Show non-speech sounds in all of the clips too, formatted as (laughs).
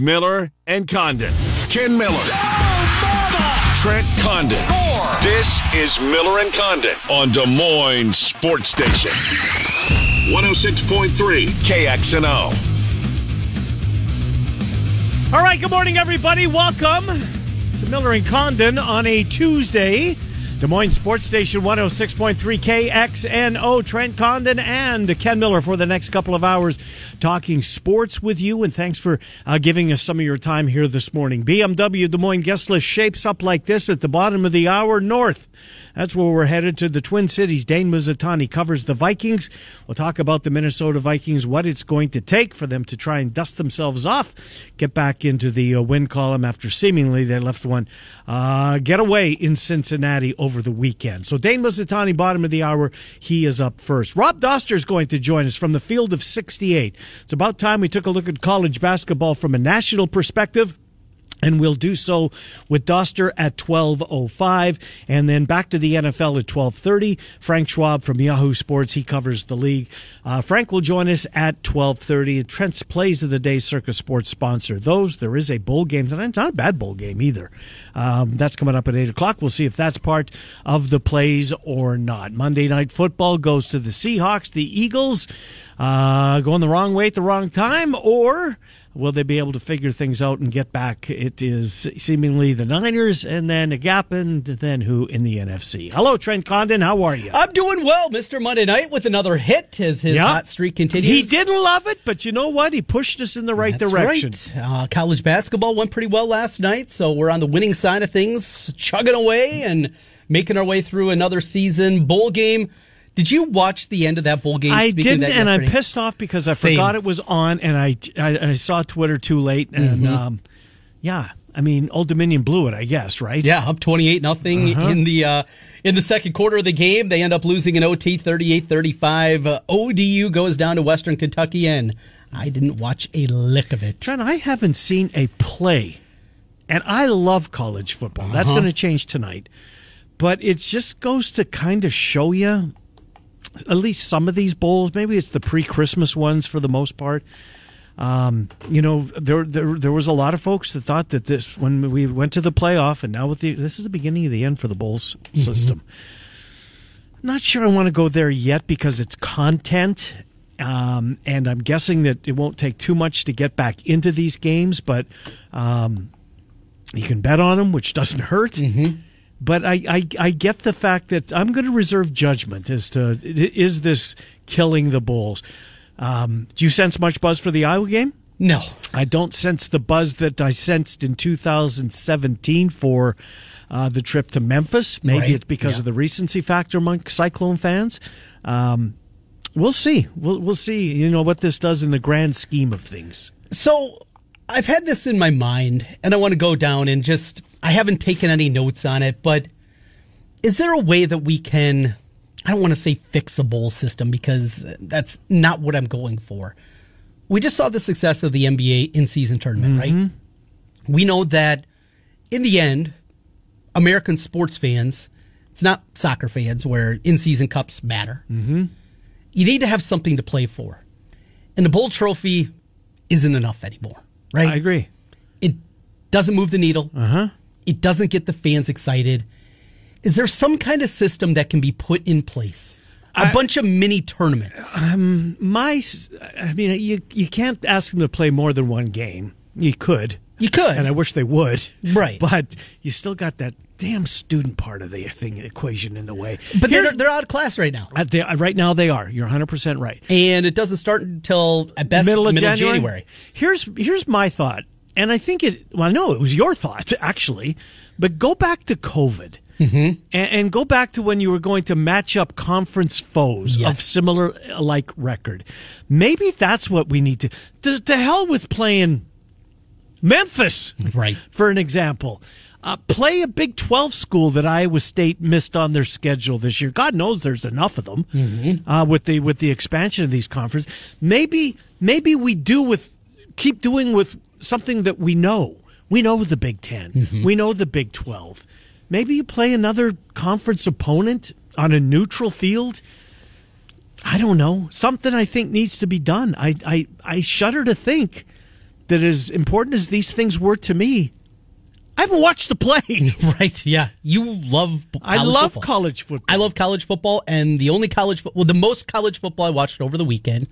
Miller and Condon. Ken Miller. Trent Condon. This is Miller and Condon on Des Moines Sports Station. 106.3 KXNO. All right, good morning, everybody. Welcome to Miller and Condon on a Tuesday. Des Moines Sports Station 106.3 KXNO. Trent Condon and Ken Miller for the next couple of hours talking sports with you. And thanks for uh, giving us some of your time here this morning. BMW Des Moines guest list shapes up like this at the bottom of the hour north. That's where we're headed to the Twin Cities. Dane Mizutani covers the Vikings. We'll talk about the Minnesota Vikings, what it's going to take for them to try and dust themselves off, get back into the uh, win column after seemingly they left one uh, get away in Cincinnati over the weekend. So Dane Mizutani, bottom of the hour, he is up first. Rob Doster is going to join us from the field of 68. It's about time we took a look at college basketball from a national perspective. And we'll do so with Doster at 12.05 and then back to the NFL at 12.30. Frank Schwab from Yahoo Sports, he covers the league. Uh, Frank will join us at 12.30. Trent's Plays of the Day Circa Sports sponsor. Those, there is a bowl game tonight. It's not a bad bowl game either. Um, that's coming up at 8 o'clock. We'll see if that's part of the plays or not. Monday Night Football goes to the Seahawks. The Eagles uh, going the wrong way at the wrong time or Will they be able to figure things out and get back? It is seemingly the Niners and then a gap and then who in the NFC. Hello, Trent Condon. How are you? I'm doing well, Mr. Monday Night, with another hit as his yep. hot streak continues. He didn't love it, but you know what? He pushed us in the right That's direction. Right. Uh, college basketball went pretty well last night, so we're on the winning side of things, chugging away and making our way through another season. Bowl game did you watch the end of that bowl game? I didn't, and I'm pissed off because I Same. forgot it was on, and I, I, I saw Twitter too late, and mm-hmm. um, yeah, I mean, Old Dominion blew it, I guess, right? Yeah, up 28 nothing uh-huh. in the uh, in the second quarter of the game. They end up losing an OT 38-35. Uh, ODU goes down to Western Kentucky and I didn't watch a lick of it. Trent, I haven't seen a play. And I love college football. Uh-huh. That's going to change tonight. But it just goes to kind of show you at least some of these bowls. Maybe it's the pre-Christmas ones for the most part. Um, you know, there, there there was a lot of folks that thought that this when we went to the playoff, and now with the this is the beginning of the end for the bowls mm-hmm. system. I'm not sure I want to go there yet because it's content, um, and I'm guessing that it won't take too much to get back into these games, but um, you can bet on them, which doesn't hurt. Mm-hmm but I, I, I get the fact that I'm going to reserve judgment as to is this killing the Bulls. Um, do you sense much buzz for the Iowa game? No, I don't sense the buzz that I sensed in 2017 for uh, the trip to Memphis. Maybe right. it's because yeah. of the recency factor among Cyclone fans. Um, we'll see. We'll we'll see. You know what this does in the grand scheme of things. So I've had this in my mind, and I want to go down and just I haven't taken any notes on it, but is there a way that we can, I don't want to say fix a bowl system because that's not what I'm going for. We just saw the success of the NBA in season tournament, mm-hmm. right? We know that in the end, American sports fans, it's not soccer fans where in season cups matter. Mm-hmm. You need to have something to play for. And the bowl trophy isn't enough anymore, right? I agree. It doesn't move the needle. Uh huh. It doesn't get the fans excited. Is there some kind of system that can be put in place? A I, bunch of mini tournaments. Um, my, I mean, you you can't ask them to play more than one game. You could, you could, and I wish they would. Right, (laughs) but you still got that damn student part of the thing equation in the way. But they're, they're out of class right now. Uh, they, right now they are. You're 100 percent right. And it doesn't start until at best middle of, middle January. January. Here's here's my thought and I think it. Well, no, it was your thought (laughs) actually, but go back to COVID. Mm-hmm. And, and, go back to when you were going to match up conference foes yes. of similar like record. Maybe that's what we need to, to. To hell with playing Memphis, right? For an example, uh, play a Big 12 school that Iowa State missed on their schedule this year. God knows there's enough of them mm-hmm. uh, with the with the expansion of these conferences. Maybe maybe we do with keep doing with something that we know. We know the Big 10 mm-hmm. We know the Big Twelve. Maybe you play another conference opponent on a neutral field. I don't know. Something I think needs to be done. I I, I shudder to think that as important as these things were to me, I haven't watched the play. (laughs) right? Yeah, you love. I love football. college football. I love college football, and the only college, fo- well, the most college football I watched over the weekend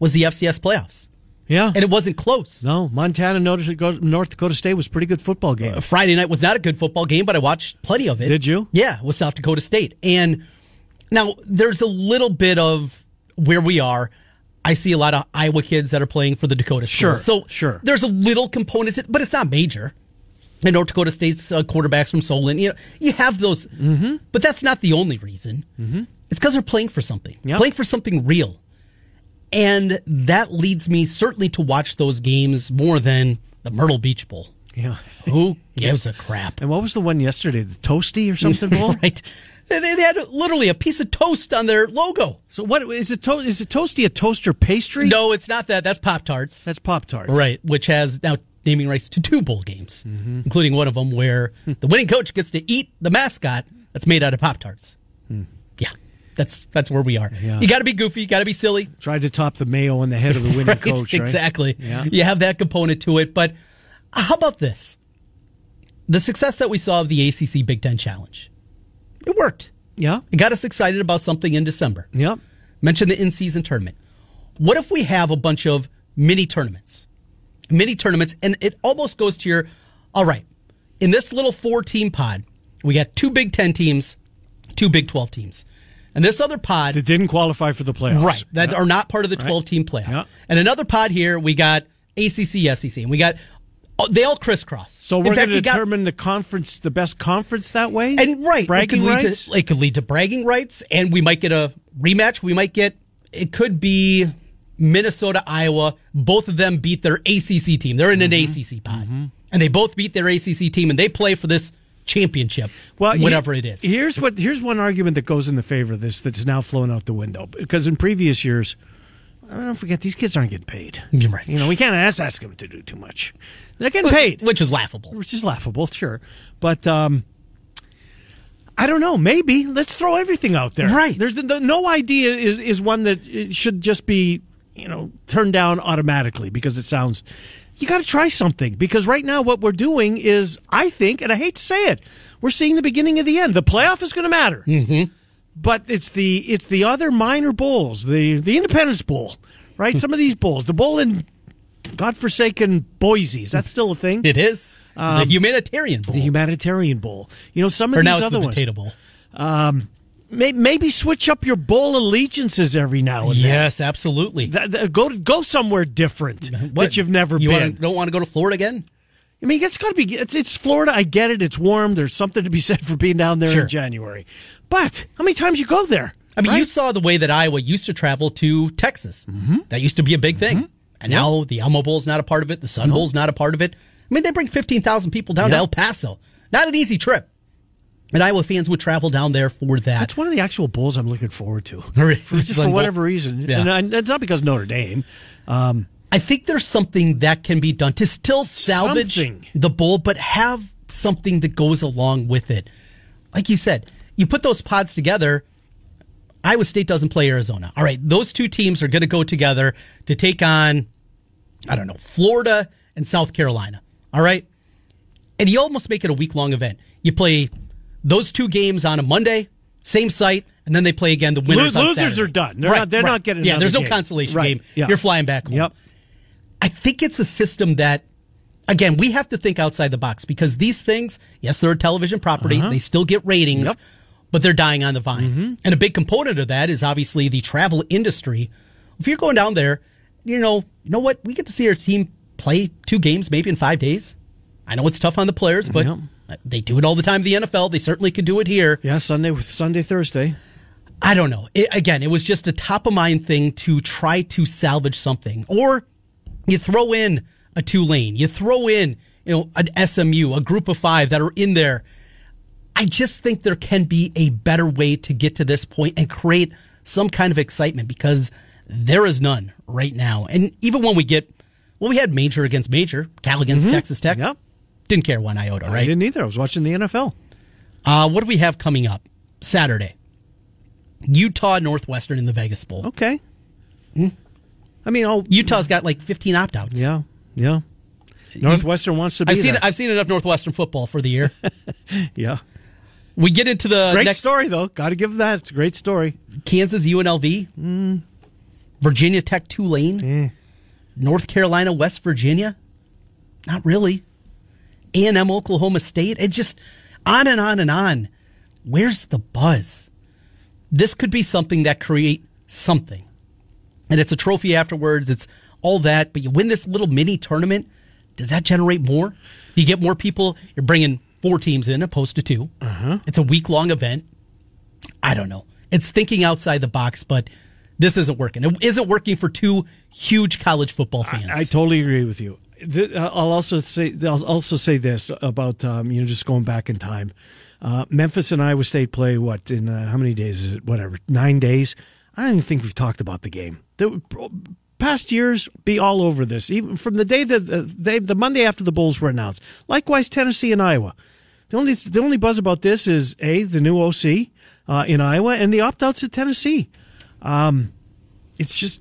was the FCS playoffs, yeah. and it wasn't close. no, Montana, North Dakota, North Dakota State was a pretty good football game. Uh, Friday night was not a good football game, but I watched plenty of it. Did you? Yeah, with South Dakota State. And now there's a little bit of where we are. I see a lot of Iowa kids that are playing for the Dakota State. Sure. So sure. there's a little component, to, it, but it's not major. And North Dakota State's uh, quarterbacks from Solon, you know, you have those, Mm-hmm. but that's not the only reason. Mm-hmm. It's because they're playing for something, Yep. playing for something real, and that leads me certainly to watch those games more than the Myrtle Beach Bowl. Yeah. (laughs) Who gives a crap? And what was the one yesterday? The Toasty or something bowl? (laughs) right. They, they had literally a piece of toast on their logo. So what is it? To- is it Toasty a toaster pastry? No, it's not that. That's Pop Tarts. that's Pop Tarts. Right, which has now naming rights to two bowl games, including one of them where the winning coach gets to eat the mascot that's made out of Pop Tarts. Yeah, that's that's where we are. Yeah. You got to be goofy, you got to be silly. Tried to top the mayo on the head of the winning (laughs) Right, coach. Right? exactly. Yeah. You have that component to it, but uh, how about this? The success that we saw of the ACC Big Ten Challenge, it worked. Yeah. It got us excited about something in December. Yep. Mention the in season tournament. What if we have a bunch of mini tournaments? Mini tournaments, and it almost goes to your all right, in this little four team pod, we got two Big Ten teams, two Big 12 teams. And this other pod, That didn't qualify for the playoffs. right, that Yeah. are not part of the 12 team playoff. Yeah. And another pod here, we got ACC, SEC, and we got, oh, they all crisscross. So we're going to you got- determine the conference, the best conference that way. and right, bragging it could rights. To, it could lead to bragging rights, and we might get a rematch. We might get. It could be Minnesota, Iowa. Both of them beat their ACC team. They're in an Mm-hmm. ACC pod, and they both beat their ACC team, and they play for this championship. well, whatever he- it is. Here's what. Here's one argument that goes in the favor of this that's now flown out the window because in previous years, I don't forget these kids aren't getting paid. You're right. You know, we can't ask, ask them to do too much. They're getting paid, which is laughable. which is laughable, sure. But um, I don't know. Maybe let's throw everything out there. Right. There's the, the, no idea is is one that uh, should just be you know turned down automatically because it sounds. You got to try something because right now what we're doing is, I think, and I hate to say it, we're seeing the beginning of the end. The playoff is going to matter, mm-hmm. but it's the it's the other minor bowls, the the Independence Bowl, right? Some of these bowls, the bowl in godforsaken Boise, is that still a thing? It is the humanitarian bowl, Um, the humanitarian bowl. You know, some of or these now it's other the ones. potato bowl. May, maybe switch up your bowl allegiances every now and then. Yes, absolutely. Th- th- go go somewhere different What? that you've never you been. Wanna, don't want to go to Florida again? I mean, it's got to be. It's it's Florida. I get it. It's warm. There's something to be said for being down there Sure. in January. But how many times you go there? I mean, right? you saw the way that Iowa used to travel to Texas. Mm-hmm. That used to be a big thing. And now the Alamo Bowl's not a part of it. The Sun Bowl's not a part of it. I mean, they bring 15,000 people down to El Paso. Not an easy trip. And Iowa fans would travel down there for that. That's one of the actual bowls I'm looking forward to. (laughs) For- just for whatever reason, Yeah. and it's not because Notre Dame. Um, I think there's something that can be done to still salvage Something. the bowl, but have something that goes along with it. Like you said, you put those pods together. Iowa State doesn't play Arizona. All right, those two teams are going to go together to take on, I don't know, Florida and South Carolina. All right, and you almost make it a week long event. You play those two games on a Monday, same site, and then they play again. The winners losers Saturday. are done. They're Right, not. They're right. not getting. Yeah, there's no game. consolation Right, game. yeah. You're flying back home. Yep. I think it's a system that, again, we have to think outside the box because these things, yes, they're a television property. Uh-huh. They still get ratings, Yep. but they're dying on the vine. Mm-hmm. And a big component of that is obviously the travel industry. If you're going down there, you know, you know what? We get to see our team play two games maybe in five days. I know it's tough on the players, but Yep. Uh, they do it all the time in the NFL. They certainly could do it here. Yeah, Sunday with Sunday Thursday. I don't know. It, again, it was just a top of mind thing to try to salvage something. Or you throw in a Tulane, you throw in, you know, an SMU, a group of five that are in there. I just think there can be a better way to get to this point and create some kind of excitement because there is none right now. And even when we get, well, we had major against major, Cal against mm-hmm. Texas Tech. Yep. Didn't care one iota, right? I didn't either. I was watching the NFL. Uh, what do we have coming up? Saturday. Utah Northwestern in the Vegas Bowl. Okay. I mean, I'll, Utah's got like 15 opt outs. yeah, yeah. Northwestern wants to be I've seen there. I've seen enough Northwestern football for the year. (laughs) yeah. we get into the Great next story, though. Got to give that. It's a great story. Kansas UNLV, Virginia Tech Tulane, Eh. North Carolina West Virginia. Not really. A and M Oklahoma State. It just on and on and on. Where's the buzz? This could be something that create something, and it's a trophy afterwards. It's all that, but you win this little mini tournament. Does that generate more? Do you get more people? You're bringing four teams in opposed to 2 Uh-huh. It's a week long event. I don't know. It's thinking outside the box, but this isn't working. It isn't working for two huge college football fans. I totally agree with you. The- uh, I'll also say I'll also say this about um, you know just going back in time. Uh, Memphis and Iowa State play what in uh, how many days is it? Whatever, nine days. I don't even think we've talked about the game. The past years be all over this, even from the day that uh, they, the Monday after the Bulls were announced. Likewise, Tennessee and Iowa. The only the only buzz about this is a the new OC uh, in Iowa and the opt outs at Tennessee. Um, it's just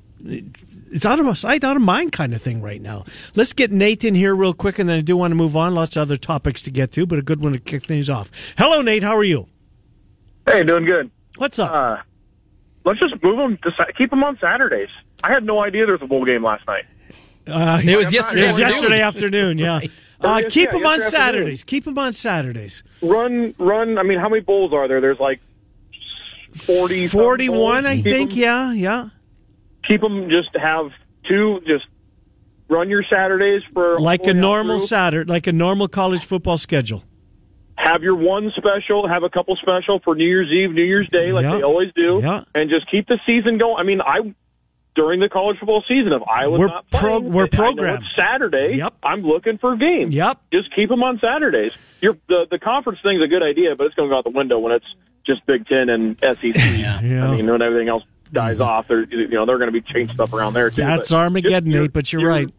it's out of my sight, out of mind kind of thing right now. Let's get Nate in here real quick, and then I do want to move on. Lots of other topics to get to, but a good one to kick things off. Hello, Nate. How are you? Hey, doing good. What's up? Uh, let's just move them. To, keep them on Saturdays. I had no idea there was a bowl game last night. Uh, It was yesterday. it was yesterday afternoon. Yeah. (laughs) Right. Uh, keep yeah, them on yesterday afternoon. Saturdays. Keep them on Saturdays. Run, run. I mean, how many bowls are there? There's like forty, 41, I bowls. Keep think. 'em- Yeah, yeah. Keep them. Just have two. Just run your Saturdays for Like a normal through. Saturday, like a normal college football schedule. Have your one special. Have a couple special for New Year's Eve, New Year's Day, like Yeah. they always do, Yeah. and just keep the season going. I mean, I during the college football season, if I was We're not pro- we're I know programmed. it's Saturday. Yep. I'm looking for games. Yep. Just keep them on Saturdays. Your the the conference thing's a good idea, but it's going to go out the window when it's just Big Ten and SEC. (laughs) Yeah. Yeah. I mean, and everything else dies off, they're you know they're going to be changing stuff around there too. That's But Armageddon, Nate, but you're your- right.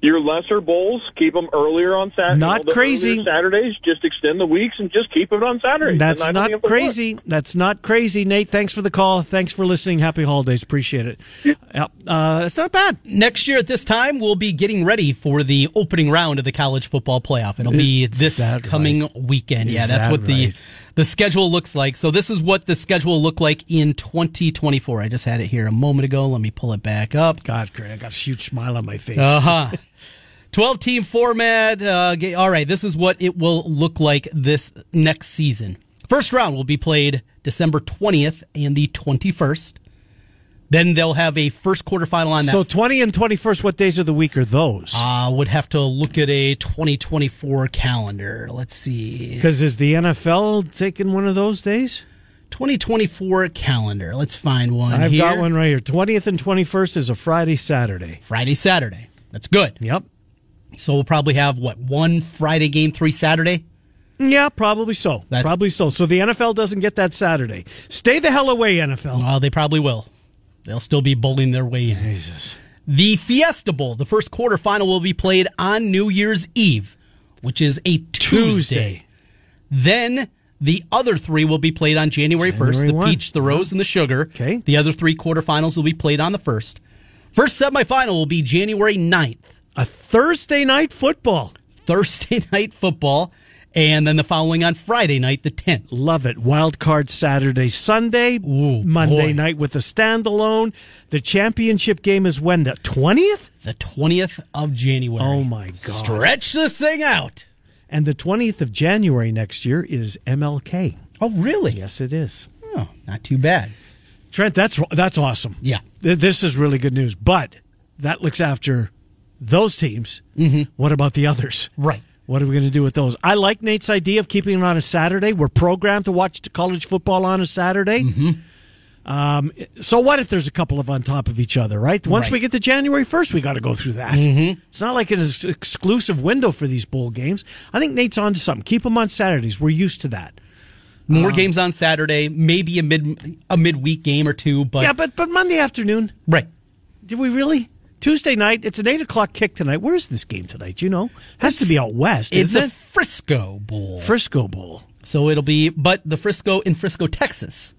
Your lesser bowls, keep them earlier on Saturday. Not crazy. Saturdays, just extend the weeks and just keep it on Saturdays. That's And I don't not think it would work. crazy. That's not crazy, Nate. Thanks for the call. Thanks for listening. Happy holidays. Appreciate it. Yep. Uh, it's not bad. Next year at this time, we'll be getting ready for the opening round of the college football playoff. It'll be Is this coming right? weekend. yeah, that's that what right? the schedule looks like. So this is what the schedule will look like in 2024. I just had it here a moment ago. Let me pull it back up. God, great. I got a huge smile on my face. Uh huh. (laughs) 12 team format. Uh, all right, this is what it will look like this next season. First round will be played December 20th and the 21st. Then they'll have a first quarterfinal on that so 20 and 21st, what days of the week are those? Uh, would have to look at a 2024 calendar. Let's see. Because is the NFL taking one of those days? 2024 calendar. Let's find one I've here. got one right here. 20th and 21st is a Friday, Saturday. Friday, Saturday. That's good. Yep. So we'll probably have, what, one Friday game, three Saturday? Yeah, probably so. That's- probably so. So the NFL doesn't get that Saturday. Stay the hell away, NFL. Well, they probably will. They'll still be bowling their way in. Jesus. The Fiesta Bowl, the first quarterfinal, will be played on New Year's Eve, which is a Tuesday. Tuesday. Then the other three will be played on January, 1st January the 1. peach, the rose, and the sugar. Okay. The other three quarterfinals will be played on the 1st. First semifinal will be January 9th, A Thursday night football. Thursday (laughs) night football, and then the following on Friday night, the 10th. Love it. Wild card Saturday, Sunday, Ooh, Monday boy. night with a standalone. The championship game is when? The 20th? The 20th of January. Oh, my God. Stretch this thing out. And the 20th of January next year is MLK. Oh, really? Yes, it is. Oh, not too bad. Trent, that's that's awesome. Yeah. Th- This is really good news. But that looks after those teams. Mm-hmm. What about the others? Right. What are we going to do with those? I like Nate's idea of keeping it on a Saturday. We're programmed to watch college football on a Saturday. Mm-hmm. Um, so what if there's a couple of on top of each other, right? Once Right. we get to January 1st, we got to go through that. Mm-hmm. It's not like an exclusive window for these bowl games. I think Nate's on to something. Keep them on Saturdays. We're used to that. More games on Saturday, maybe a mid a midweek game or two, but yeah, but but Monday afternoon, right. did we really? Tuesday night, it's an eight o'clock kick tonight. Where's this game tonight? You know? Has to be out west. It's a it? Frisco Bowl, Frisco Bowl. so it'll be but the Frisco in Frisco, Texas,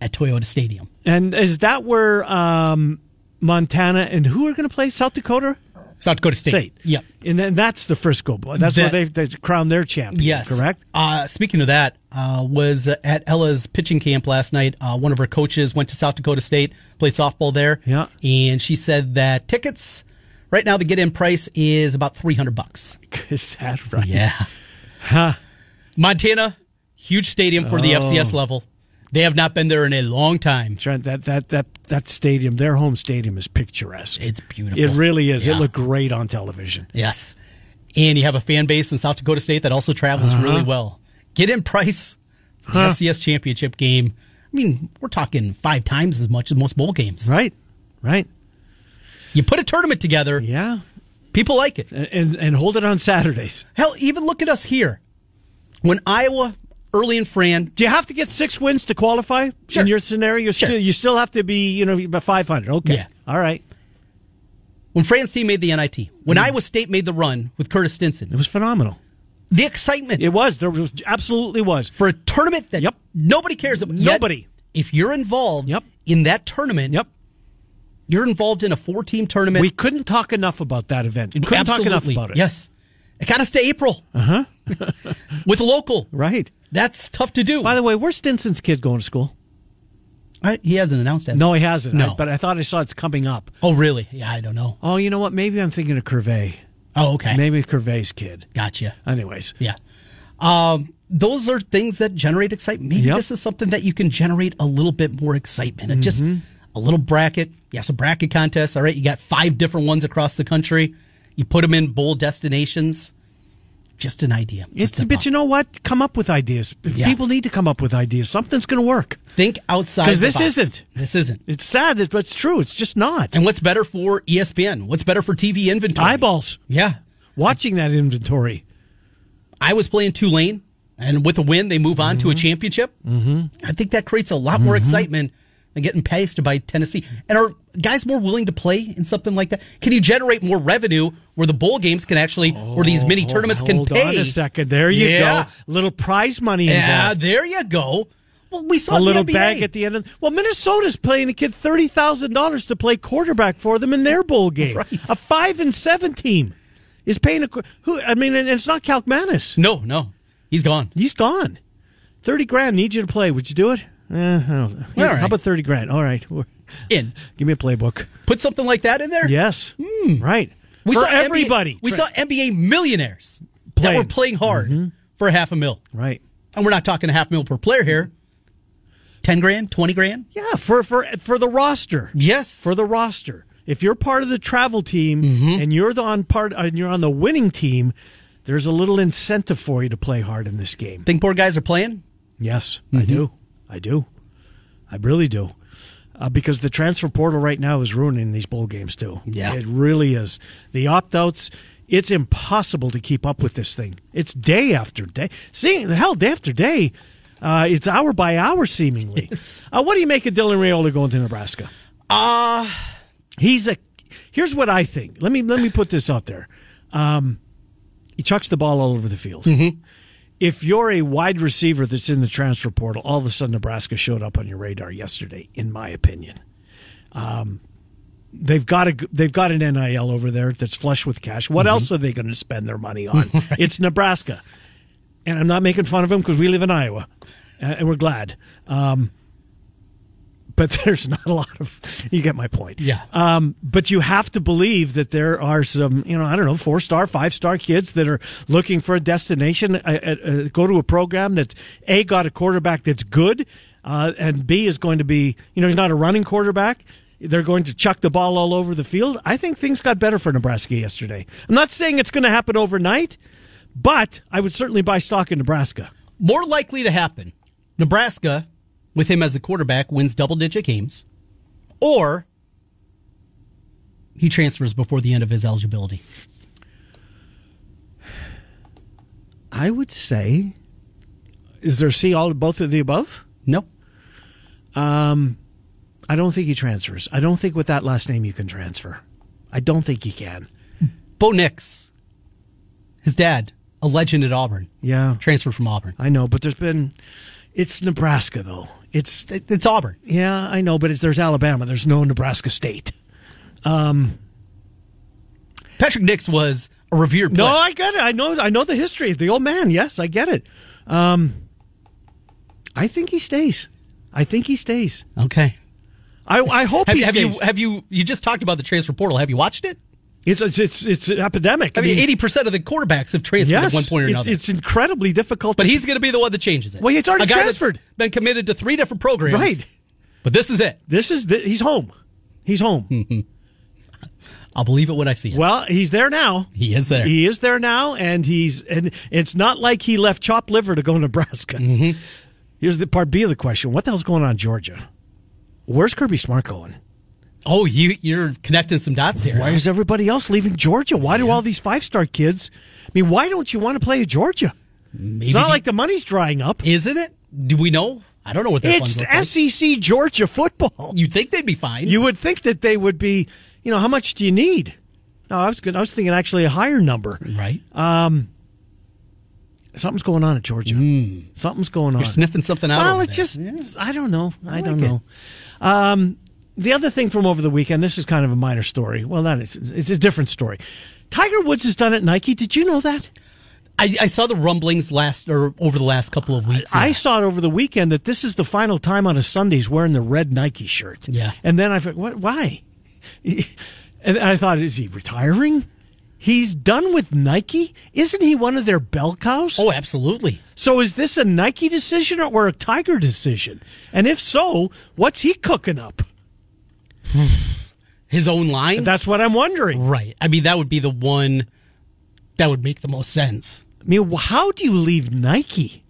at Toyota Stadium. And is that where um, Montana and who are going to play? South Dakota? South Dakota State. State. Yep. And then that's the Frisco Bowl. That's where they've, they've crowned their champion. Yes. Correct? Uh, speaking of that, uh, was at Ella's pitching camp last night. Uh, one of her coaches went to South Dakota State, played softball there. Yeah. And she said that tickets, right now, the get in price is about 300 bucks. (laughs) Is that right? Yeah. Huh. Montana, huge stadium for the Oh. FCS level. They have not been there in a long time. Trent, that, that, that, that stadium, their home stadium is picturesque. It's beautiful. It really is. It Yeah. looked great on television. Yes. And you have a fan base in South Dakota State that also travels Uh-huh. really well. Get in price, for the Huh. FCS championship game. I mean, we're talking five times as much as most bowl games. Right. Right. You put a tournament together, Yeah. people like it. And, and hold it on Saturdays. Hell, even look at us here. When Iowa, early in Fran, Do you have to get six wins to qualify Sure. in your scenario? You Sure. still, you still have to be, you know, about 500. Okay. Yeah. All right. when Fran's team made the NIT, when Mm. Iowa State made the run with Curtis Stinson, It was phenomenal. the excitement It was. There was absolutely was. for a tournament that Yep. nobody cares about. Yet, Nobody. if you're involved Yep. in that tournament, Yep. you're involved in a four team tournament. We couldn't talk enough about that event. We couldn't talk enough about it. Yes. It got us to April. Uh huh. (laughs) With local. Right. That's tough to do. By the way, where's Stinson's kid going to school? I- he hasn't announced that. No, he hasn't. No. I- but I thought I saw it's coming up. Oh, really? Yeah, I don't know. Oh, you know what? Maybe I'm thinking of Curvey. Oh, okay. Maybe Curvey's kid. Gotcha. Anyways. Yeah. Um, those are things that generate excitement. Maybe Yep. this is something that you can generate a little bit more excitement. And Just Mm-hmm. a little bracket. Yes, a bracket contest. All right. You got five different ones across the country. You put them in bowl destinations. Just an idea. Just but thought. you know what? Come up with ideas. Yeah. People need to come up with ideas. Something's going to work. think outside 'Cause the this box. isn't. This isn't. It's sad, but it's true. It's just not. And what's better for ESPN? What's better for TV inventory? Eyeballs. Yeah. Watching that inventory. I was playing Tulane, and with a win, they move on Mm-hmm. to a championship. Mm-hmm. I think that creates a lot more excitement than getting paced by Tennessee. And are guys more willing to play in something like that? Can you generate more revenue where the bowl games can actually, or these mini oh, tournaments can Oh, Hold pay? on a second. There you Yeah. go. Little prize money Yeah, involved. there you go. Well, we saw a the little NBA. bag at the end of well minnesota's paying a kid $30000 to play quarterback for them in their bowl game (laughs) Right. a five and seven team is paying a who i mean and it's not Kaliakmanis. No, no, he's gone. he's gone 30 grand need you to play would you do it eh, I don't know. Here, All right. how about 30 grand all right In give me a playbook put something like that in there. yes right we for saw NBA everybody we saw NBA millionaires that were playing hard for a half a mil. right And we're not talking a half mil per player here. 10 grand, 20 grand? yeah for for for the roster Yes. for the roster. If you're part of the travel team Mm-hmm. and you're the on part and you're on the winning team, there's a little incentive for you to play hard in this game. think poor guys are playing? Yes, Mm-hmm. I do. I do. I really do. Uh, because the transfer portal right now is ruining these bowl games too. Yeah. it really is. The opt outs. It's impossible to keep up with this thing. It's day after day. See, hell, day after day. Uh, it's hour by hour, seemingly. (laughs) Yes. Uh, what do you make of Dylan Raiola going to Nebraska? Uh, He's a. Here's what I think. Let me let me put this out there. Um, he chucks the ball all over the field. If you're a wide receiver that's in the transfer portal, all of a sudden Nebraska showed up on your radar yesterday. In my opinion, um, they've got a they've got an NIL over there that's flush with cash. What else are they going to spend their money on? (laughs) It's Nebraska, and I'm not making fun of them because we live in Iowa, and we're glad. Um, but (laughs) there's not a lot of. You get my point. Yeah. Um, but you have to believe that there are some, you know, I don't know, four star, five star kids that are looking for a destination, uh, uh, go to a program that's a got a quarterback that's good, uh, and b is going to be, you know, he's not a running quarterback. They're going to chuck the ball all over the field. I think things got better for Nebraska yesterday. I'm not saying it's going to happen overnight, but I would certainly buy stock in Nebraska. more likely to happen Nebraska, with him as the quarterback, wins double digit games, or he transfers before the end of his eligibility. I would say, is there C all both of the above? No. Um, I don't think he transfers. I don't think with that last name you can transfer. I don't think you can. Bo Nix, his dad, a legend at Auburn, Yeah, transferred from Auburn. I know, but there's been. It's Nebraska though. It's It's Auburn. yeah, I know, but it's, there's Alabama. There's no Nebraska State. Um, Patrick Nix was a revered No. I get it. I know. I know the history of the old man. Yes, I get it. Um, I think he stays. I think he stays. okay. I, I hope Have, he have stays. you have you you just talked about the transfer portal? Have you watched it? It's, it's it's it's an epidemic. I mean, eighty percent of the quarterbacks have transferred yes, at one point or it's, another. it's incredibly difficult. but he's going to be the one that changes it. Well, he's already a guy that's transferred. been committed to three different programs. Right. But this is it. this is the, he's home. He's home. (laughs) I'll believe it when I see it. well, he's there now. he is there. He is there now, and he's and it's not like he left chopped liver to go to Nebraska. Mm-hmm. Here's the part B of the question: What the hell's going on in Georgia? Where's Kirby Smart going? Oh, you you're connecting some dots here. Why is everybody else leaving Georgia? Why do all these five star kids? I mean, why don't you want to play at Georgia? Maybe It's not like the money's drying up. isn't it? Do we know? I don't know what their It's funds look like. SEC Georgia football. You'd think they'd be fine. You would think that they would be. You know, how much do you need? No, I was good. I was thinking actually a higher number. right? Something's going on at Georgia. Something's going on. You're sniffing something out. Well, it's there. just I don't know. I, like don't know. Um, the other thing from over the weekend. This is kind of a minor story. Well, that is it's a different story. Tiger Woods has done it. Nike. Did you know that? I, I saw the rumblings last or over the last couple of weeks. I yeah. saw it over the weekend that this is the final time on a Sunday he's wearing the red Nike shirt. Yeah. And then I thought, what? Why? (laughs) And I thought, is he retiring? He's done with Nike. Isn't he one of their bell cows? Oh, absolutely. So is this a Nike decision or a Tiger decision? And if so, what's he cooking up? (sighs) His own line. That's what I'm wondering. right. I mean, that would be the one that would make the most sense. I mean, how do you leave Nike?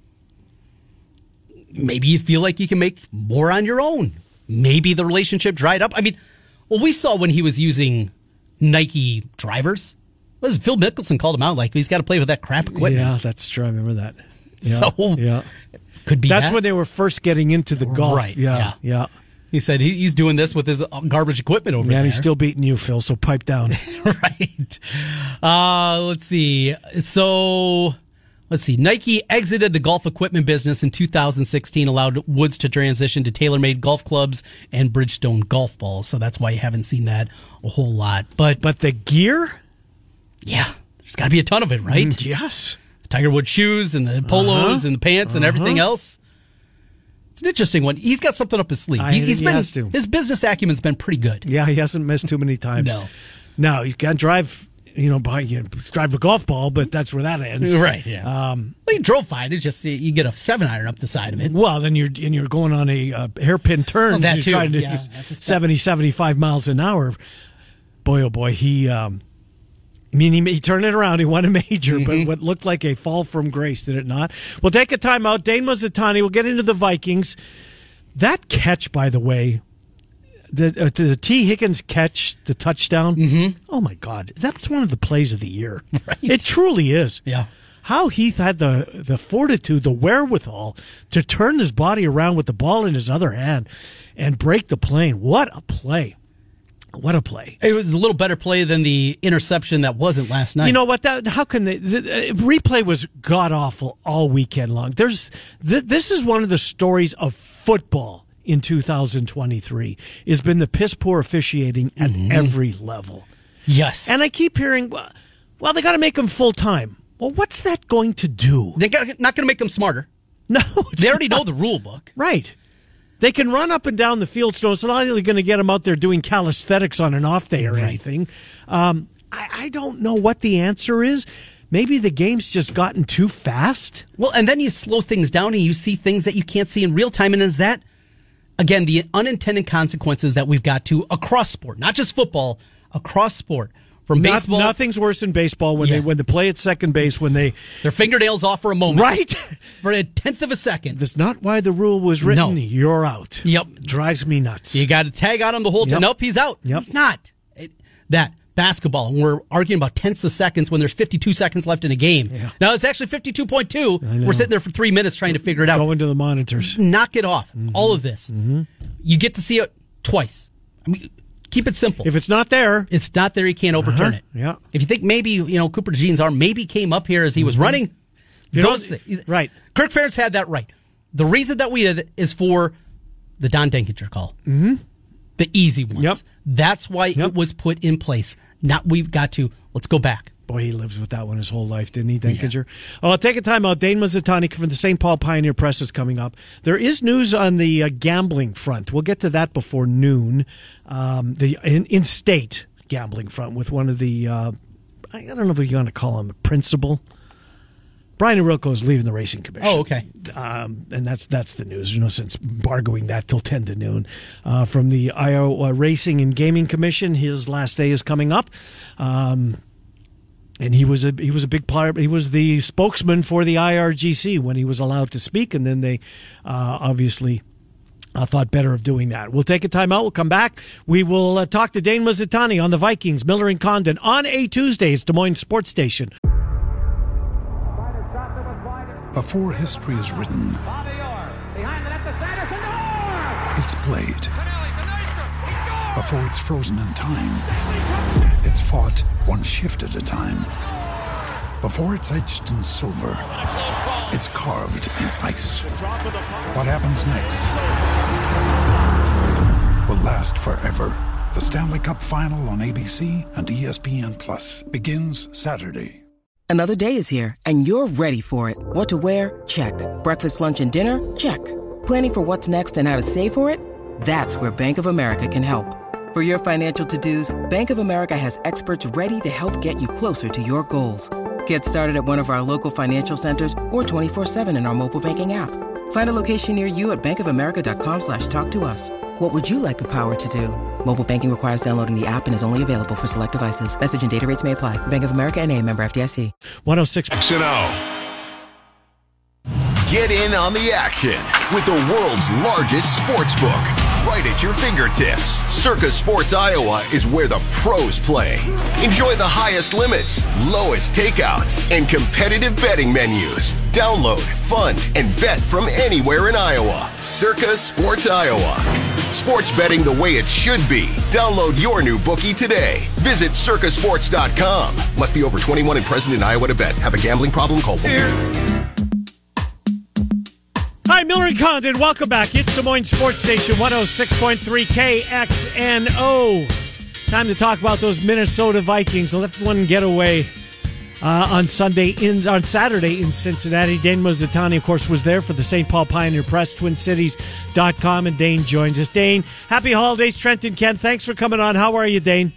Maybe you feel like you can make more on your own. Maybe the relationship dried up. I mean, well, we saw when he was using Nike drivers. Was Phil Mickelson called him out like he's got to play with that crap equipment. Yeah, that's true. I remember that. Yeah, So yeah, could be that's that. when they were first getting into the golf. Right, Yeah, yeah. yeah. He said he, he's doing this with his garbage equipment over Yeah, there. and he's still beating you, Phil. So pipe down. (laughs) right. Uh, let's see. So, let's see. Nike exited the golf equipment business in 2016, allowed Woods to transition to TaylorMade golf clubs and Bridgestone golf balls. So that's why you haven't seen that a whole lot. But, but the gear, yeah, there's got to be a ton of it, right? Mm, yes. Tiger Woods shoes and the polos Uh-huh. and the pants and everything else. It's an interesting one. He's got something up his sleeve. I- He- he's he been has to. his business acumen's been pretty good. Yeah, he hasn't missed too many times. No. no, he can't drive. You know, by you know, drive a golf ball, but that's where that ends. Right. Yeah. Um, well, he drove fine. It's just you get a seven iron up the side of it. Well, then you're and you're going on a uh, hairpin turn. Oh, that you're too. trying to Yeah, have 70, 75 miles an hour. Boy, oh boy, he. Um, I mean, he, he turned it around. He won a major, Mm-hmm. but what looked like a fall from grace, did it not? We'll take a timeout. Dane Mizutani. We'll get into the Vikings. That catch, by the way, the uh, the Tee Higgins catch, the touchdown. Mm-hmm. Oh my God, that's one of the plays of the year. (laughs) Right. It truly is Yeah. how Heath had the the fortitude, the wherewithal to turn his body around with the ball in his other hand and break the plane. What a play! What a play! It was a little better play than the interception that wasn't last night. You know what? That how can they? The, the replay was god awful all weekend long. There's th- this is one of the stories of football in 2023. Has been the piss poor officiating at mm-hmm. every level. yes, And I keep hearing, well, well they got to make them full time. Well, what's that going to do? they're not going to make them smarter. No, They already not. know the rule book. Right. They can run up and down the field, so it's not really going to get them out there doing calisthenics on an off day or anything. Um, I, I don't know what the answer is. Maybe the game's just gotten too fast. Well, and then you slow things down and you see things that you can't see in real time. And is that, again, the unintended consequences that we've got to across sport, not just football, across sport. From Not- baseball, nothing's worse than baseball when Yeah. they when they play at second base when they their fingernails off for a moment. right. (laughs) For a tenth of a second. That's not why the rule was written. No. You're out. Yep. drives me nuts. You got to tag on him the whole time. Yep. Nope, he's out. Yep. He's not. It- that basketball, and we're arguing about tenths of seconds when there's 52 seconds left in a game. Yeah. Now it's actually 52.2. We're sitting there for three minutes trying to figure it out. Go into the monitors. Knock it off. Mm-hmm. All of this. Mm-hmm. You get to see it twice. I mean, keep it simple. If it's not there, If it's not there, you can't overturn Uh-huh. it. Yeah. If you think maybe you know Cooper Jean's arm maybe came up here as he was running, You right. Kirk Ferentz had that right. The reason that we did it is for the Don Denkinger call. Mm-hmm. the easy ones. Yep. That's why Yep. it was put in place. Not we've got to. Let's go back. Boy, he lives with that one his whole life, didn't he, Denkinger? Oh, take a time out. Dane Mizutani from the St. Paul Pioneer Press is coming up. There is news on the uh, gambling front. We'll get to that before noon. Um, the in, in state gambling front with one of the, uh, I don't know if you want to call him a principal. Brian Ohorilko is leaving the racing commission. Oh, okay. Um, and that's that's the news. There's no sense bargoing that till ten to noon. Uh, from the Iowa Racing and Gaming Commission, his last day is coming up. Um, and he was a he was a big part. He was the spokesman for the IRGC when he was allowed to speak, and then they uh, obviously. I thought better of doing that. We'll take a time out. We'll come back. We will uh, talk to Dane Mizutani on the Vikings, Miller and Condon on a Tuesday. It's Des Moines Sports Station. Before history is written, it's played. Before it's frozen in time, it's fought one shift at a time. Before it's etched in silver, it's carved in ice. What happens next will last forever. The Stanley Cup Final on ABC and ESPN Plus begins Saturday. Another day is here, and you're ready for it. What to wear? Check. Breakfast, lunch, and dinner? Check. Planning for what's next and how to save for it? That's where Bank of America can help. For your financial to-dos, Bank of America has experts ready to help get you closer to your goals. Get started at one of our local financial centers or 24-7 in our mobile banking app. Find a location near you at bankofamerica.com slash talk to us. What would you like the power to do? Mobile banking requires downloading the app and is only available for select devices. Message and data rates may apply. Bank of America and a member FDIC. 106. Sino. Get in on the action with the world's largest sports book right at your fingertips. Circa Sports Iowa is where the pros play. Enjoy the highest limits, lowest takeouts, and competitive betting menus. Download, fund, and bet from anywhere in Iowa. Circa Sports Iowa. Sports betting the way it should be. Download your new bookie today. Visit circasports.com. Must be over 21 and present in Iowa to bet. Have a gambling problem? Call 1 Hi, Miller and Condon. Welcome back. It's Des Moines Sports Station 106.3 KXNO. Time to talk about those Minnesota Vikings. Left one getaway uh, on Sunday in on Saturday in Cincinnati. Dane Mizutani, of course, was there for the St. Paul Pioneer Press, TwinCities.com, and Dane joins us. Dane, happy holidays, Trenton Ken. Thanks for coming on. How are you, Dane?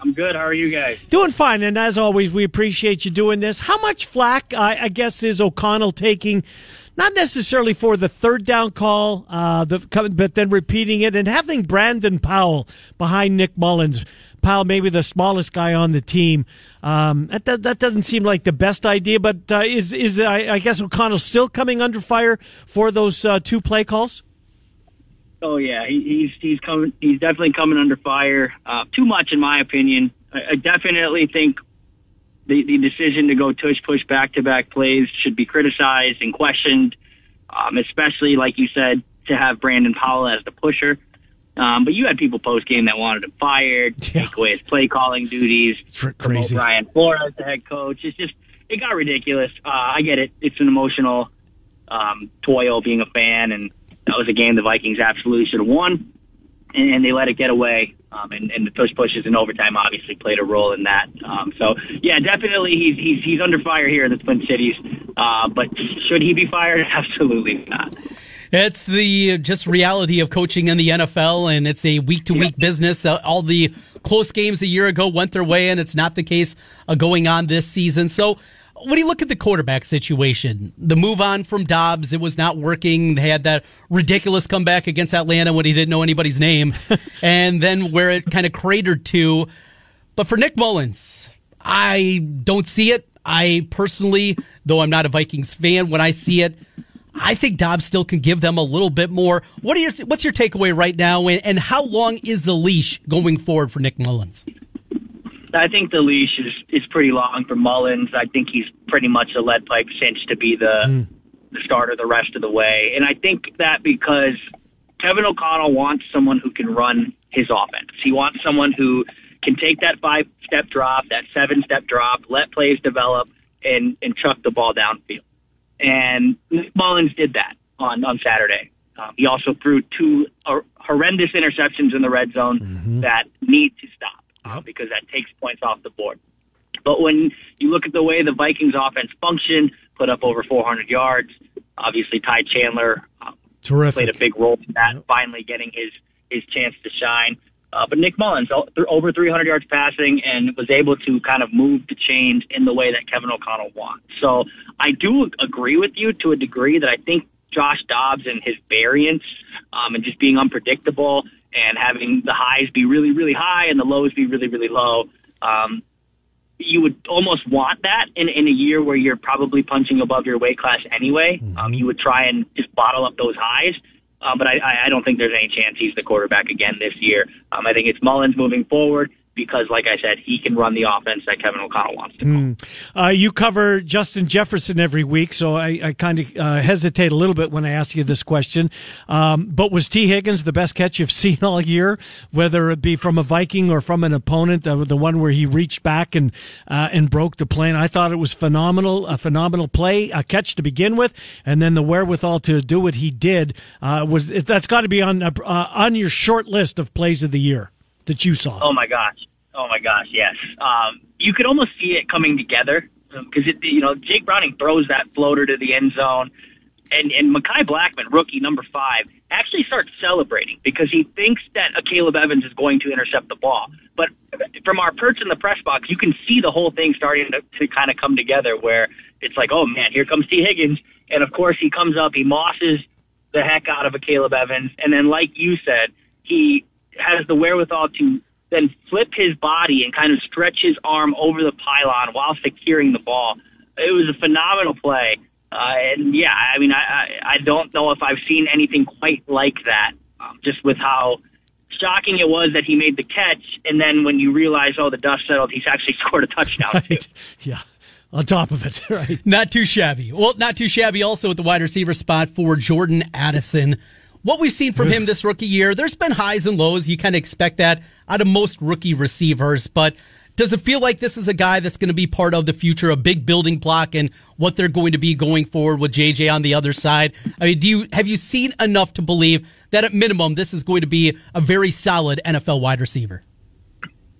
I'm good. How are you guys? Doing fine, and as always, we appreciate you doing this. How much flack, I, I guess, is O'Connell taking? Not necessarily for the third down call, uh, the, but then repeating it and having Brandon Powell behind Nick Mullens. Powell, maybe the smallest guy on the team. Um, that, that doesn't seem like the best idea, but uh, is is I, I guess O'Connell still coming under fire for those uh, two play calls? Oh yeah, he, he's he's coming. He's definitely coming under fire. Uh, too much, in my opinion. I, I definitely think the the decision to go tush push back to back plays should be criticized and questioned. Um, especially like you said, to have Brandon Powell as the pusher. Um, but you had people post game that wanted him fired, Yeah. take away his play calling duties, promote crazy. Brian Flores, the head coach. It's just it got ridiculous. Uh, I get it. It's an emotional um, toil being a fan, and that was a game the Vikings absolutely should have won, and, and they let it get away. Um, and, and the push pushes in overtime obviously played a role in that. Um, so yeah, definitely he's he's he's under fire here in the Twin Cities. Uh, but should he be fired? (laughs) Absolutely not. It's the just reality of coaching in the NFL, and it's a week to week business. Uh, all the close games a year ago went their way, and it's not the case uh, going on this season. So, when you look at the quarterback situation, the move on from Dobbs, it was not working. They had that ridiculous comeback against Atlanta when he didn't know anybody's name, (laughs) and then where it kind of cratered to. But for Nick Mullens, I don't see it. I personally, though I'm not a Vikings fan, when I see it, I think Dobbs still can give them a little bit more. What are your what's your takeaway right now, and, and how long is the leash going forward for Nick Mullens? I think the leash is is pretty long for Mullens. I think he's pretty much a lead pipe cinch to be the the starter the rest of the way. And I think that because Kevin O'Connell wants someone who can run his offense. He wants someone who can take that five step drop, that seven step drop, let plays develop, and and chuck the ball downfield. And Mullens did that on on Saturday. Um, he also threw two uh, horrendous interceptions in the red zone that need to stop uh, because that takes points off the board. But when you look at the way the Vikings offense functioned, put up over 400 yards, obviously Ty Chandler uh, Terrific. played a big role in that, finally getting his his chance to shine. Uh, but Nick Mullens over 300 yards passing and was able to kind of move the chains in the way that Kevin O'Connell wants. So I do agree with you to a degree that I think Josh Dobbs and his variance um, and just being unpredictable and having the highs be really really high and the lows be really really low. Um, you would almost want that in, in a year where you're probably punching above your weight class anyway. Um, you would try and just bottle up those highs. Uh, but I, I- I don't think there's any chance he's the quarterback again this year. Um, I think it's Mullens moving forward because, like I said, he can run the offense that Kevin O'Connell wants to. Uh, you cover Justin Jefferson every week, so I, I kind of uh, hesitate a little bit when I ask you this question. Um, but was Tee Higgins the best catch you've (laughs) seen all year, whether it be from a Viking or from an opponent? Uh, the one where he reached back and uh, and broke the plane. I thought it was phenomenal, a phenomenal play, a catch to begin with, and then the wherewithal to do what he did uh, was that's got to be on uh, on your short list of plays of the year that you saw. Oh my gosh. Oh my gosh. Yes. Um, you could almost see it coming together because it, you know, Jake Browning throws that floater to the end zone, and and Mekhi Blackmon, rookie number five, actually starts celebrating because he thinks that Akayleb Evans is going to intercept the ball. But from our perch in the press box, you can see the whole thing starting to, to kind of come together. Where it's like, oh man, here comes Tee Higgins, and of course he comes up, he mosses the heck out of Akayleb Evans, and then like you said, he has the wherewithal to then flip his body and kind of stretch his arm over the pylon while securing the ball. It was a phenomenal play. Uh, and yeah, I mean, I, I, I don't know if I've seen anything quite like that, um, just with how shocking it was that he made the catch. And then when you realize, oh, the dust settled, he's actually (laughs) scored a touchdown. too. (laughs) Right. Yeah. On top of it, (laughs) right? Not too shabby. Well, not too shabby also at the wide receiver spot for Jordan Addison. What we've seen from him this rookie year, there's been highs and lows. You kind of expect that out of most rookie receivers, but does it feel like this is a guy that's going to be part of the future, a big building block and what they're going to be going forward with JJ on the other side? I mean, do you have you seen enough to believe that at minimum this is going to be a very solid NFL wide receiver?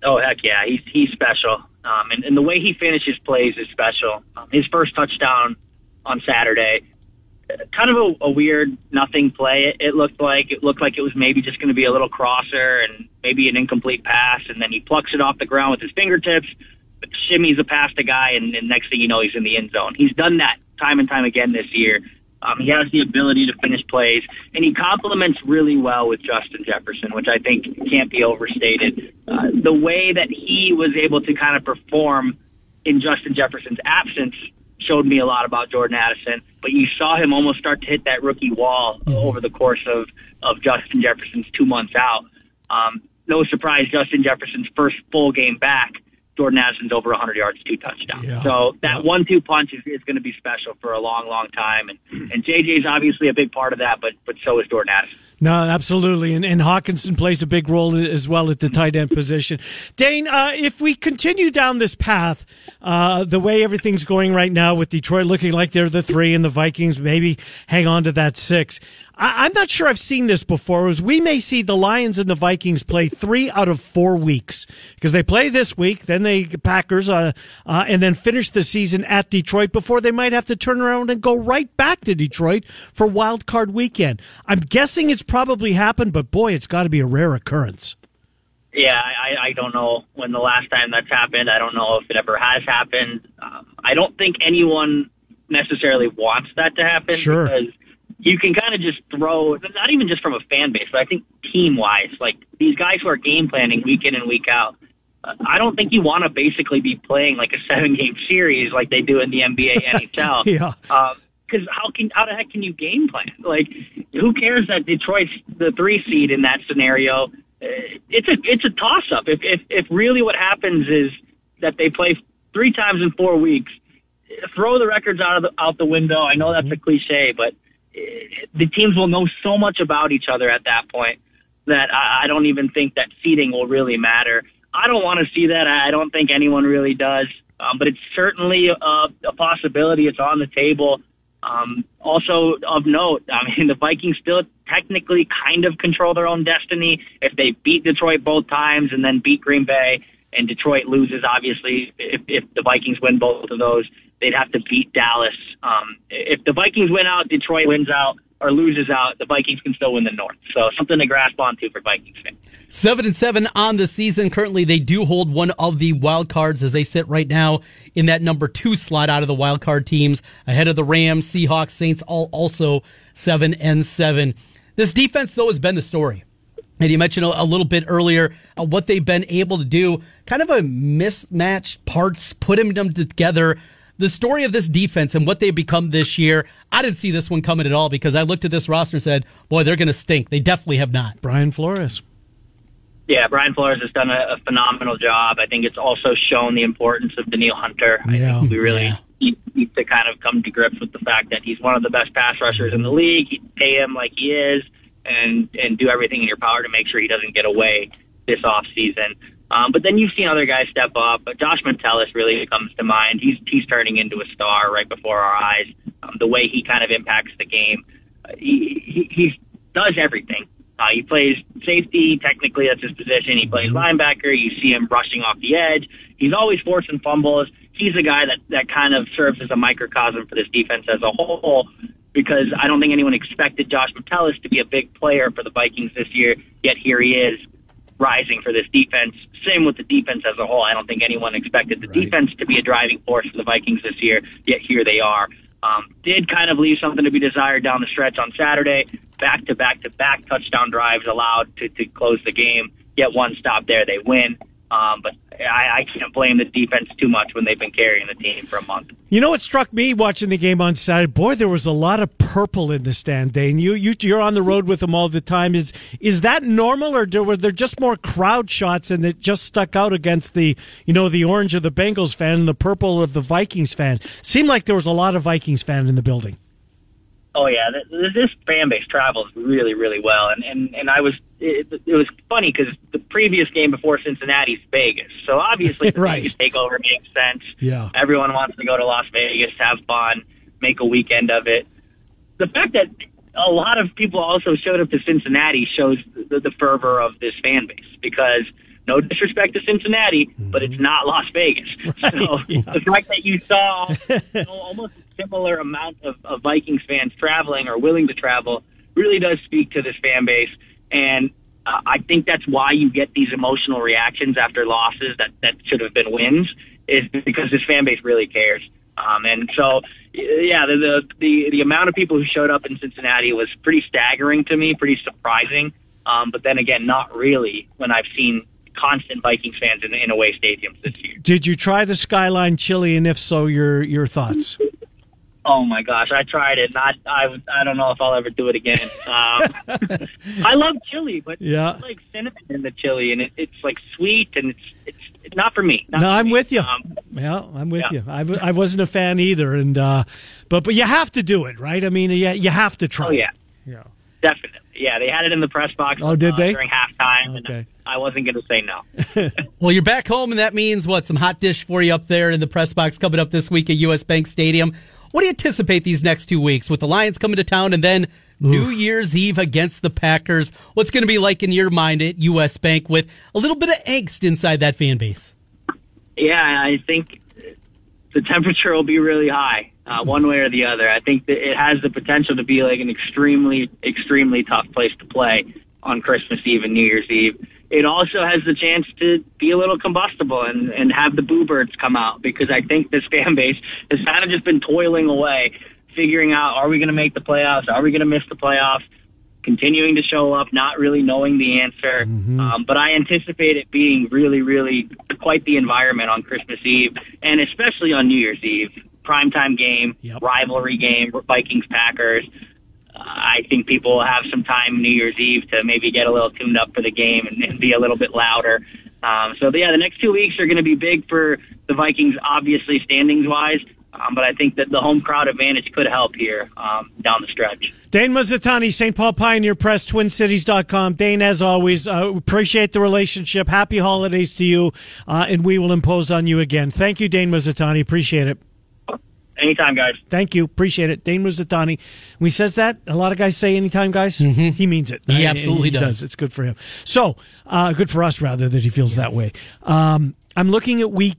Oh heck yeah, he's he's special, um, and and the way he finishes plays is special. Um, his first touchdown on Saturday, kind of a, a weird nothing play. It, it looked like it looked like it was maybe just going to be a little crosser and maybe an incomplete pass, and then he plucks it off the ground with his fingertips, shimmies a past a guy, and, and next thing you know, he's in the end zone. He's done that time and time again this year. Um, he has the ability to finish plays, and he complements really well with Justin Jefferson, which I think can't be overstated. Uh, the way that he was able to kind of perform in Justin Jefferson's absence showed me a lot about Jordan Addison. But you saw him almost start to hit that rookie wall over the course of of Justin Jefferson's two months out. Um, no surprise, Justin Jefferson's first full game back. Jordan Addison's over 100 yards, two touchdowns. Yeah. So that one-two punch is, is going to be special for a long, long time. And and JJ's obviously a big part of that, but but so is Jordan Addison. No, absolutely, and, and Hockenson plays a big role as well at the tight end position. Dane, uh, if we continue down this path, uh, the way everything's going right now, with Detroit looking like they're the three and the Vikings maybe hang on to that six, I, I'm not sure I've seen this before. Is we may see the Lions and the Vikings play three out of four weeks because they play this week, then they Packers, uh, uh, and then finish the season at Detroit before they might have to turn around and go right back to Detroit for Wild Card Weekend. I'm guessing it's probably happened, but boy, it's got to be a rare occurrence. Yeah, I, I don't know when the last time that's happened. I don't know if it ever has happened. Um, I don't think anyone necessarily wants that to happen Sure. because you can kind of just throw, not even just from a fan base, but I think team wise, like these guys who are game planning week in and week out. uh, I don't think you want to basically be playing like a seven game series like they do in the NBA, (laughs) NHL. Yeah. because how can how the heck can you game plan? Like, who cares that Detroit's the three seed in that scenario? Uh, It's a it's a toss up. If if if really what happens is that they play three times in four weeks, throw the records out of the out the window. I know that's a cliche, but the teams will know so much about each other at that point that I, I don't even think that seeding will really matter. I don't want to see that. I don't think anyone really does. Um, but it's certainly a, a possibility. It's on the table. Um, also of note, I mean, (laughs) the Vikings still technically kind of control their own destiny if they beat Detroit both times and then beat Green Bay and Detroit loses. Obviously, if, if the Vikings win both of those, they'd have to beat Dallas. Um, if the Vikings win out, Detroit wins out or loses out, the Vikings can still win the North. So something to grasp onto for Vikings fans. Seven and seven on the season. Currently, they do hold one of the wild cards as they sit right now in that number two slot out of the wild card teams, ahead of the Rams, Seahawks, Saints, all also seven and seven. This defense, though, has been the story. And you mentioned a, little bit earlier uh, what they've been able to do, kind of a mismatched parts, putting them together the story of this defense and what they've become this year, I didn't see this one coming at all because I looked at this roster and said, boy, they're going to stink. They definitely have not. Brian Flores. Yeah, Brian Flores has done a, a phenomenal job. I think it's also shown the importance of Danielle Hunter. Yeah. I think we really yeah. need, need to kind of come to grips with the fact that he's one of the best pass rushers in the league. You pay him like he is and and do everything in your power to make sure he doesn't get away this off season. Um, but then you've seen other guys step up. But Josh Metellus really comes to mind. He's he's turning into a star right before our eyes. Um, the way he kind of impacts the game, uh, he, he he does everything. Uh, he plays safety. Technically, that's his position. He plays linebacker. You see him rushing off the edge. He's always forcing fumbles. He's a guy that that kind of serves as a microcosm for this defense as a whole. Because I don't think anyone expected Josh Metellus to be a big player for the Vikings this year. Yet here he is rising for this defense. Same with the defense as a whole. I don't think anyone expected the right. defense to be a driving force for the Vikings this year, yet here they are. Um, did kind of leave something to be desired down the stretch on Saturday. Back to back to back touchdown drives allowed to, to close the game. Get one stop there, they win. Um, but I, I can't blame the defense too much when they've been carrying the team for a month. You know what struck me watching the game on Saturday? Boy, there was a lot of purple in the stand, Dane. You, you you're on the road with them all the time. Is is that normal, or were there just more crowd shots and it just stuck out against the you know the orange of the Bengals fan and the purple of the Vikings fan? Seemed like there was a lot of Vikings fan in the building. Oh yeah, this fan base travels really, really well, and and and I was it, it was funny because the previous game before Cincinnati's Vegas, so obviously (laughs) the right. Vegas takeover makes sense. Yeah, everyone wants to go to Las Vegas, have fun, make a weekend of it. The fact that a lot of people also showed up to Cincinnati shows the, the fervor of this fan base because no disrespect to Cincinnati, but it's not Las Vegas. (laughs) Right, so (laughs) yeah. the fact that you saw you know, almost similar amount of, of Vikings fans traveling or willing to travel really does speak to this fan base. And uh, I think that's why you get these emotional reactions after losses that, that should have been wins, is because this fan base really cares. Um, and so, yeah, the, the the the amount of people who showed up in Cincinnati was pretty staggering to me, pretty surprising. Um, but then again, not really when I've seen constant Vikings fans in, in away stadiums this year. Did you try the Skyline chili, and if so, your your thoughts? Oh my gosh, I tried it. Not I. I don't know if I'll ever do it again. Um, (laughs) I love chili, but yeah, it's like cinnamon in the chili, and it, it's like sweet, and it's it's, it's not for me. Not no, for I'm me. with you. Um, yeah, I'm with yeah. you. I, I wasn't a fan either, and uh, but but you have to do it, right? I mean, yeah, you have to try. Oh yeah, yeah, definitely. Yeah, they had it in the press box. Oh, did uh, they during halftime? Okay. And I wasn't going to say no. (laughs) well, you're back home, and that means what? Some hot dish for you up there in the press box coming up this week at US Bank Stadium. What do you anticipate these next two weeks with the Lions coming to town and then Oof. New Year's Eve against the Packers? What's going to be like in your mind at US Bank with a little bit of angst inside that fan base? Yeah, I think the temperature will be really high, uh, one way or the other. I think that it has the potential to be like an extremely, extremely tough place to play on Christmas Eve and New Year's Eve it also has the chance to be a little combustible and, and have the boo birds come out because I think this fan (laughs) base has kind of just been toiling away, figuring out are we going to make the playoffs? Are we going to miss the playoffs? Continuing to show up, not really knowing the answer. Mm-hmm. Um, but I anticipate it being really, really quite the environment on Christmas Eve and especially on New Year's Eve. Primetime game, yep. rivalry game, Vikings Packers. I think people will have some time New Year's Eve to maybe get a little tuned up for the game and, and be a little bit louder. Um, so yeah, the next two weeks are going to be big for the Vikings, obviously standings wise. Um, but I think that the home crowd advantage could help here um, down the stretch. Dane Mizutani, St. Paul Pioneer Press, TwinCities.com. Dane, as always, uh, appreciate the relationship. Happy holidays to you, uh, and we will impose on you again. Thank you, Dane Mizutani. Appreciate it. Anytime, guys. Thank you. Appreciate it. Dane Mizutani. When he says that, a lot of guys say anytime, guys. He means it. He Uh, absolutely does. It's good for him. So, uh, good for us, rather, that he feels that way. Um, I'm looking at week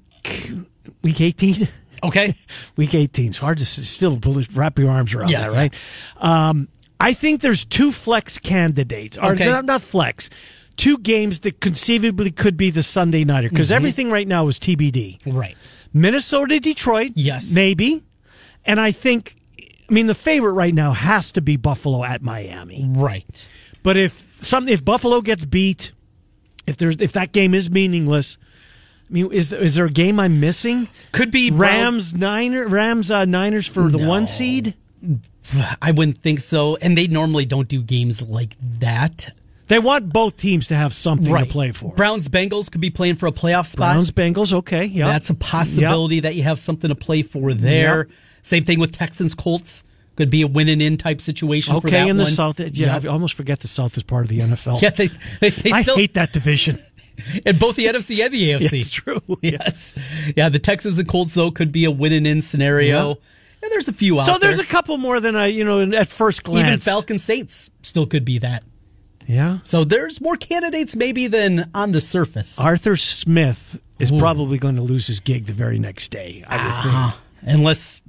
week 18. Okay. (laughs) Week 18. It's hard to still wrap your arms around Yeah, that, right? Um, I think there's two flex candidates. Or Okay. not, not flex. Two games that conceivably could be the Sunday nighter because Mm-hmm. everything right now is TBD. Right. Minnesota, Detroit. Yes. Maybe. And I think, I mean, the favorite right now has to be Buffalo at Miami. Right. But if some, if Buffalo gets beat, if there's, if that game is meaningless, I mean, is there, is there a game I'm missing? Could be Rams, Niner, Rams, uh, Niners for the No. one seed. I wouldn't think so. And they normally don't do games like that. They want both teams to have something to play for. Browns Bengals could be playing for a playoff spot. Browns, Bengals, okay, yeah, That's a possibility that you have something to play for there. Yep. Same thing with Texans Colts. Could be a win and in type situation for that Okay, in the one. South, yeah, Yep. I almost forget the South is part of the NFL. (laughs) Yeah, they, they, they I still hate that division. (laughs) in both the NFC and the AFC. (laughs) It's true. Yes. Yeah, the Texans and Colts though could be a win and in scenario. Yeah. And there's a few out So there's there. a couple more than I, you know, at first glance. Even Falcon Saints still could be that. Yeah. So there's more candidates maybe than on the surface. Arthur Smith is Ooh. probably going to lose his gig the very next day. I would think. Ah, unless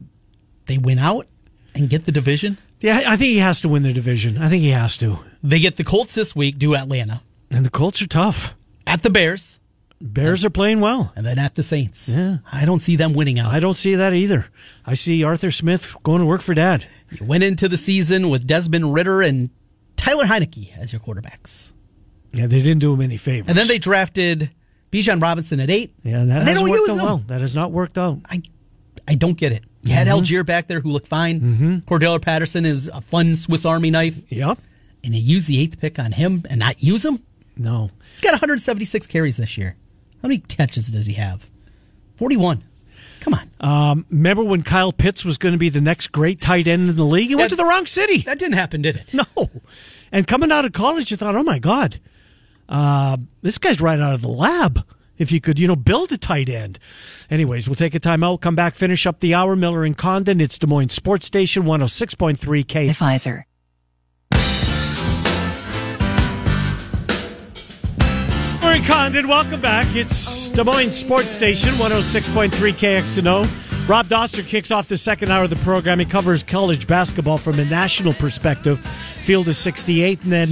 they win out and get the division. Yeah, I think he has to win the division. I think he has to. They get the Colts this week, do Atlanta. And the Colts are tough. At the Bears. Bears are playing well. And then at the Saints. Yeah. I don't see them winning out. I don't see that either. I see Arthur Smith going to work for dad. You went into the season with Desmond Ridder and Tyler Heinicke as your quarterbacks. Yeah, they didn't do him any favors. And then they drafted Bijan Robinson at eight. Yeah, that and hasn't worked out them. well. That has not worked out. I I don't get it. You had Mhm. Allgeier back there who looked fine. Mm-hmm. Cordarrelle Patterson is a fun Swiss Army knife. Yep. And you use the eighth pick on him and not use him? No. He's got 176 carries this year. How many catches does he have? 41. Come on. Um, remember when Kyle Pitts was going to be the next great tight end in the league? He went to the wrong city. That didn't happen, did it? No. And coming out of college, you thought, oh my God, uh, this guy's right out of the lab. If you could, you know, build a tight end. Anyways, we'll take a time out, come back, finish up the hour. Miller and Condon. It's Des Moines Sports Station 106.3 K. Pfizer. Miller and Condon, welcome back. It's Des Moines Sports Station 106.3 KXNO. Rob Doster kicks off the second hour of the program. He covers college basketball from a national perspective. Field is 68, and then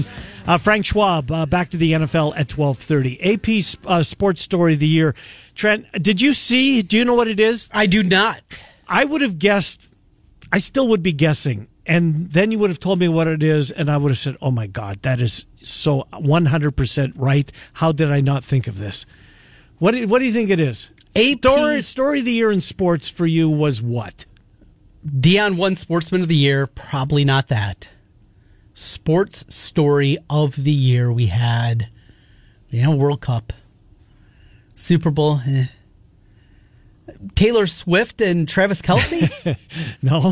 uh, Frank Schwab uh, back to the NFL at 12:30. AP uh, Sports Story of the Year. Trent, did you see? Do you know what it is? I do not. I would have guessed. I still would be guessing, and then you would have told me what it is, and I would have said, "Oh my God, that is so 100 percent right." How did I not think of this? What do, What do you think it is? AP story story of the year in sports for you was what? Deion won Sportsman of the Year. Probably not that. Sports Story of the Year. We had, you know, World Cup, Super Bowl. eh. Taylor Swift and Travis Kelce. (laughs) No.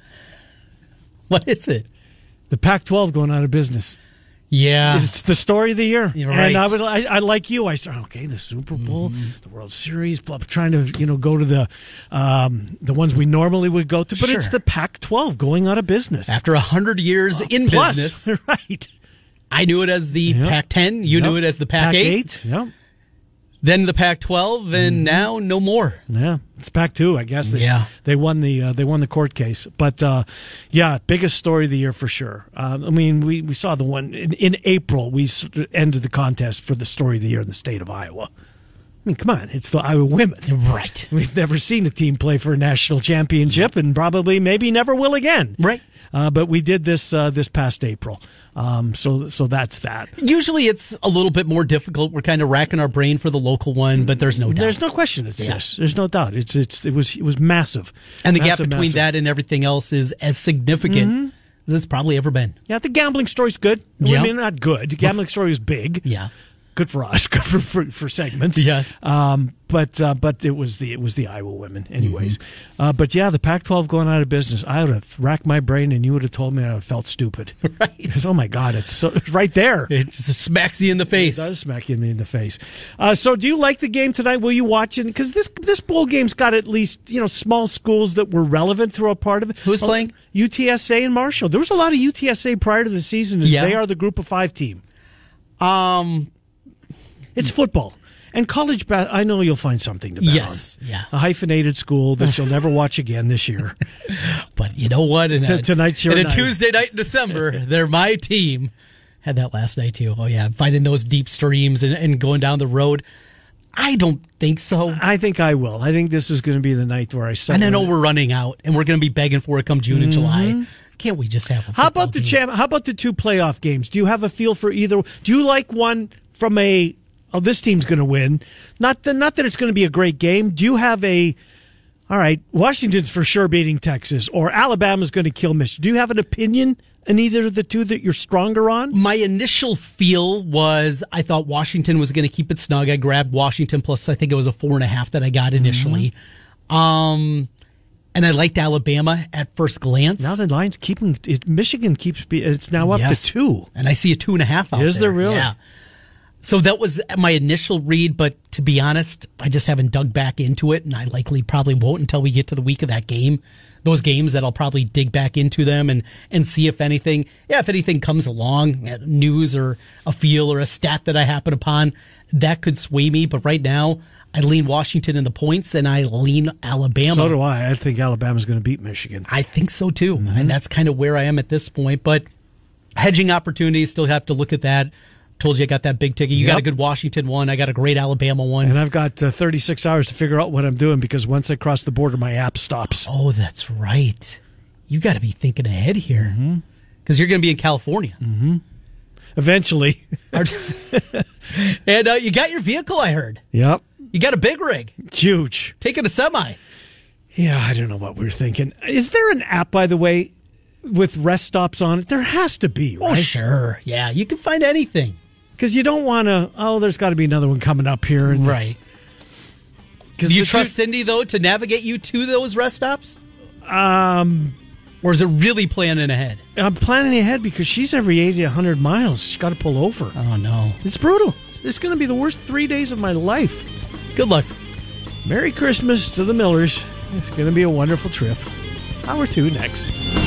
What is it? The Pac-12 going out of business. Yeah. It's the story of the year. You're And I would, I, I like you. I said, okay, the Super Bowl, the World Series, blah, trying to, you know, go to the, um, the ones we normally would go to, but it's the Pac-12 going out of business. After a hundred years in Plus, business, (laughs) right? I knew it as the Yep. Pac-10. You knew it as the Pac-8. Pac-8, Yep. Then the Pac-12, and now no more. Yeah, it's Pac two, I guess. They, Yeah. they won the uh, they won the court case, but uh, yeah, biggest story of the year for sure. Uh, I mean, we, we saw the one in, in April. We ended the contest for the story of the year in the state of Iowa. I mean, come on, it's the Iowa women. Right. We've never seen a team play for a national championship, and probably maybe never will again. Right. Uh, but we did this uh, this past April. Um, so so that's that. Usually it's a little bit more difficult. We're kind of racking our brain for the local one, but there's no doubt. There's no question. It's Yeah. this. There's no doubt. It's it's it was it was massive, and the gap between massive. that and everything else is as significant as it's probably ever been. Yeah, the gambling story's good. Yeah. I mean, not good. The gambling story was big. Yeah. Good for us. (laughs) Good for for, for segments. Yeah. Um. But uh, but it was the it was the Iowa women, anyways. Mm-hmm. Uh, but yeah, the Pac-12 going out of business. I would have racked my brain, and you would have told me I would have felt stupid. (laughs) Right. Because, oh my God, it's so right there. It just smacks you in the face. It does smack you in the face. Uh, so, do you like the game tonight? Will you watch it? Because this this bowl game's got at least you know small schools that were relevant through a part of it. Who's Oh, playing? UTSA and Marshall. There was a lot of UTSA prior to the season. As Yeah. they are the Group of Five team. Um, It's football and college. Ba- I know you'll find something to bet Yes, on. yeah. A hyphenated school that you'll never (laughs) watch again this year. (laughs) but you know what? In T- tonight's your in a night. Tuesday night in December, they're my team. Had that last night too. Oh yeah, finding those deep streams and, and going down the road. I don't think so. I think I will. I think this is going to be the night where I settle. And I know we're running out, and we're going to be begging for it come June and July. Can't we just have a Mm-hmm. How football about the game? champ? How about the two playoff games? Do you have a feel for either? Do you like one from a? Oh, this team's going to win. Not that not that it's going to be a great game. Do you have a? All right, Washington's for sure beating Texas, or Alabama's going to kill Michigan. Do you have an opinion in either of the two that you're stronger on? My initial feel was I thought Washington was going to keep it snug. I grabbed Washington plus I think it was a four and a half that I got initially. Um, and I liked Alabama at first glance. Now the line's keeping. It, Michigan keeps. be- It's now up Yes. to two. and I see a two and a half out Is there really? Yeah. So that was my initial read, but to be honest, I just haven't dug back into it, and I likely probably won't until we get to the week of that game. Those games that I'll probably dig back into them and and see if anything, yeah, if anything comes along, uh, news or a feel or a stat that I happen upon, that could sway me. But right now, I lean Washington in the points, and I lean Alabama. So do I. I think Alabama's going to beat Michigan. I think so too. Mm-hmm. And that's kind of where I am at this point. But hedging opportunities, still have to look at that. Told you I got that big ticket. You got a good Washington one. I got a great Alabama one. And I've got uh, 36 hours to figure out what I'm doing because once I cross the border, my app stops. oh, that's right. You got to be thinking ahead here because Mm-hmm. you're going to be in California. Eventually. (laughs) and uh, you got your vehicle, I heard. yep. You got a big rig, Huge. taking a semi. Yeah, I don't know what we are thinking. Is there an app, by the way, with rest stops on it? There has to be, Oh, sure. Yeah, you can find anything. Because you don't want to. Oh, there's got to be another one coming up here. And, Right. Because Do you trust Cindy, though, to navigate you to those rest stops? Um, Or is it really planning ahead? I'm planning ahead because she's every 80, 100 miles. She's got to pull over. Oh, no. It's brutal. It's going to be the worst three days of my life. Good luck. Merry Christmas to the Millers. It's going to be a wonderful trip. Hour two next.